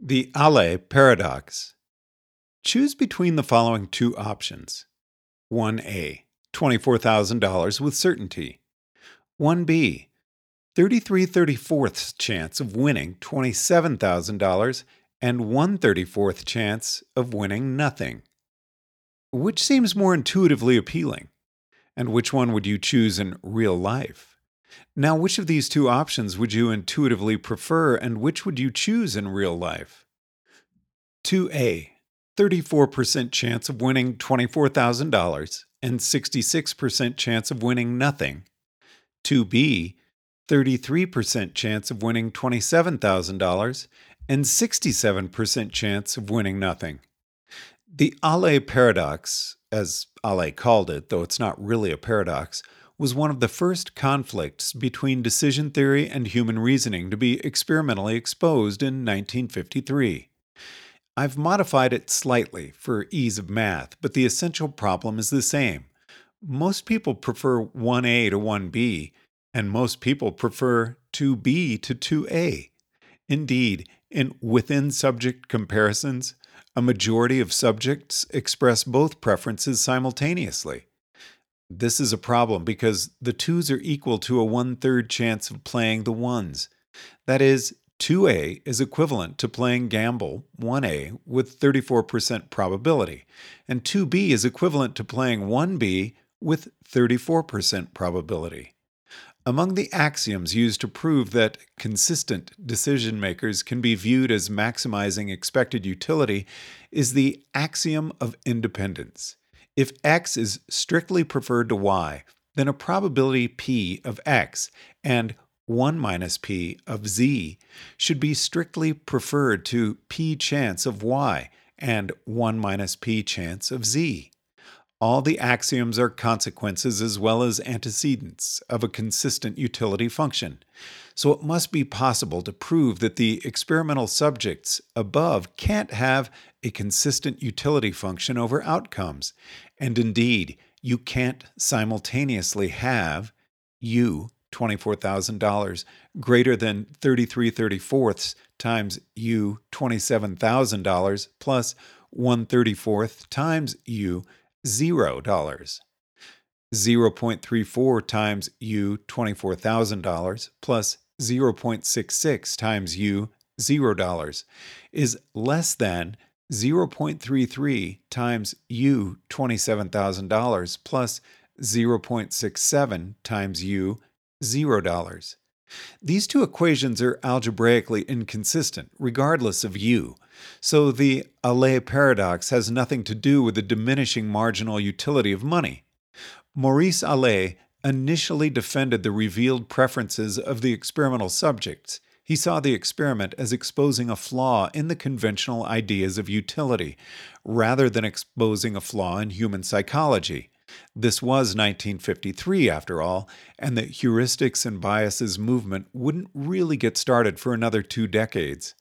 The Allais paradox. Choose between the following two options 1A, $24,000 with certainty. 1B, 33 34th chance of winning $27,000 and 1 34th chance of winning nothing. Which seems more intuitively appealing? And which one would you choose in real life? Now, which of these two options would you intuitively prefer, and which would you choose in real life? 2A 34% chance of winning $24,000 and 66% chance of winning nothing. 2B 33% chance of winning $27,000 and 67% chance of winning nothing. The Allais paradox, as Allais called it, though it's not really a paradox, was one of the first conflicts between decision theory and human reasoning to be experimentally exposed in 1953. I've modified it slightly for ease of math, but the essential problem is the same. Most people prefer 1A to 1B, and most people prefer 2B to 2A. Indeed, in within subject comparisons, a majority of subjects express both preferences simultaneously. This is a problem because the twos are equal to a one third chance of playing the ones. That is, 2A is equivalent to playing gamble 1A with 34% probability, and 2B is equivalent to playing 1B with 34% probability. Among the axioms used to prove that consistent decision makers can be viewed as maximizing expected utility is the axiom of independence. If x is strictly preferred to y, then a probability p of x and 1 minus p of z should be strictly preferred to p chance of y and 1 minus p chance of z. All the axioms are consequences as well as antecedents of a consistent utility function. So it must be possible to prove that the experimental subjects above can't have a consistent utility function over outcomes. And indeed, you can't simultaneously have U, $24,000, greater than 33 34ths times U, $27,000, plus 1 34th times U, $0. 0.34 times U, $24,000, plus 0.66 times U, $0, is less than 0.33 times U $27,000 plus 0.67 times U $0. These two equations are algebraically inconsistent, regardless of U, so the Allais paradox has nothing to do with the diminishing marginal utility of money. Maurice Allais initially defended the revealed preferences of the experimental subjects he saw the experiment as exposing a flaw in the conventional ideas of utility, rather than exposing a flaw in human psychology. This was 1953, after all, and the heuristics and biases movement wouldn't really get started for another two decades.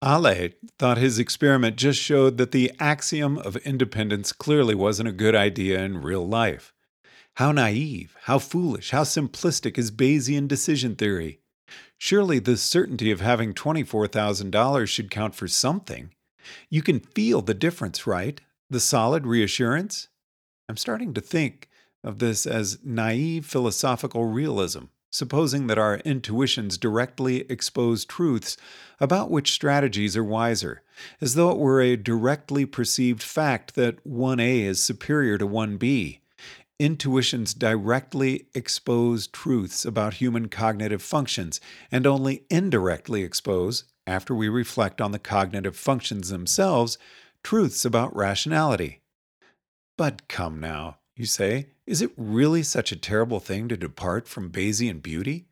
Allais thought his experiment just showed that the axiom of independence clearly wasn't a good idea in real life. How naive, how foolish, how simplistic is Bayesian decision theory? Surely the certainty of having $24,000 should count for something. You can feel the difference, right? The solid reassurance? I'm starting to think of this as naive philosophical realism, supposing that our intuitions directly expose truths about which strategies are wiser, as though it were a directly perceived fact that 1A is superior to 1B intuitions directly expose truths about human cognitive functions and only indirectly expose, after we reflect on the cognitive functions themselves, truths about rationality. But come now, you say, is it really such a terrible thing to depart from Bayesian beauty?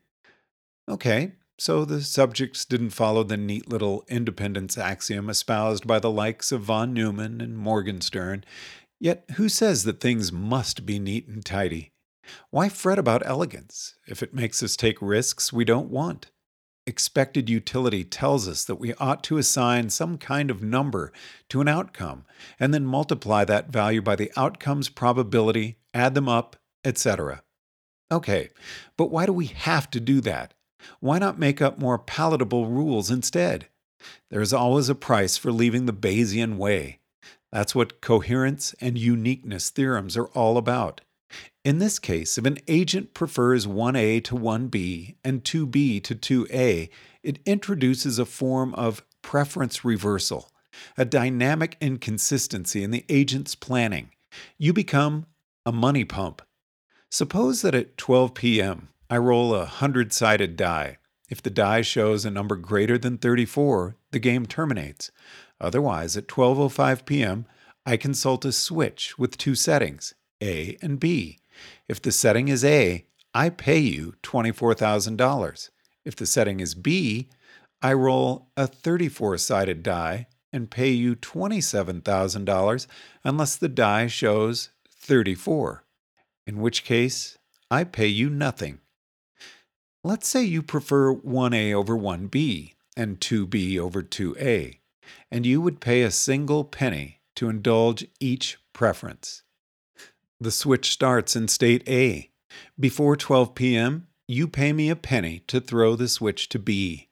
Okay, so the subjects didn't follow the neat little independence axiom espoused by the likes of von Neumann and Morgenstern Yet who says that things must be neat and tidy? Why fret about elegance if it makes us take risks we don't want? Expected utility tells us that we ought to assign some kind of number to an outcome and then multiply that value by the outcome's probability, add them up, etc. Okay, but why do we have to do that? Why not make up more palatable rules instead? There is always a price for leaving the Bayesian way. That's what coherence and uniqueness theorems are all about. In this case, if an agent prefers 1A to 1B and 2B to 2A, it introduces a form of preference reversal, a dynamic inconsistency in the agent's planning. You become a money pump. Suppose that at 12 p.m., I roll a 100 sided die. If the die shows a number greater than 34, the game terminates. Otherwise, at 12:05 p.m., I consult a switch with two settings, A and B. If the setting is A, I pay you $24,000. If the setting is B, I roll a 34-sided die and pay you $27,000 unless the die shows 34, in which case I pay you nothing. Let's say you prefer 1A over 1B and 2B over 2A, and you would pay a single penny to indulge each preference. The switch starts in state A. Before 12 p.m., you pay me a penny to throw the switch to B.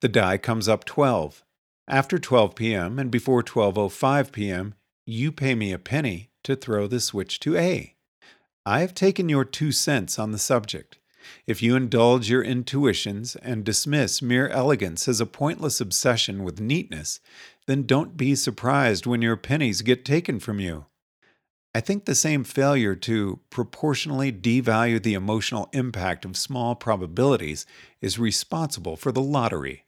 The die comes up 12. After 12 p.m. and before 12:05 p.m., you pay me a penny to throw the switch to A. I have taken your two cents on the subject. If you indulge your intuitions and dismiss mere elegance as a pointless obsession with neatness, then don't be surprised when your pennies get taken from you. I think the same failure to proportionally devalue the emotional impact of small probabilities is responsible for the lottery.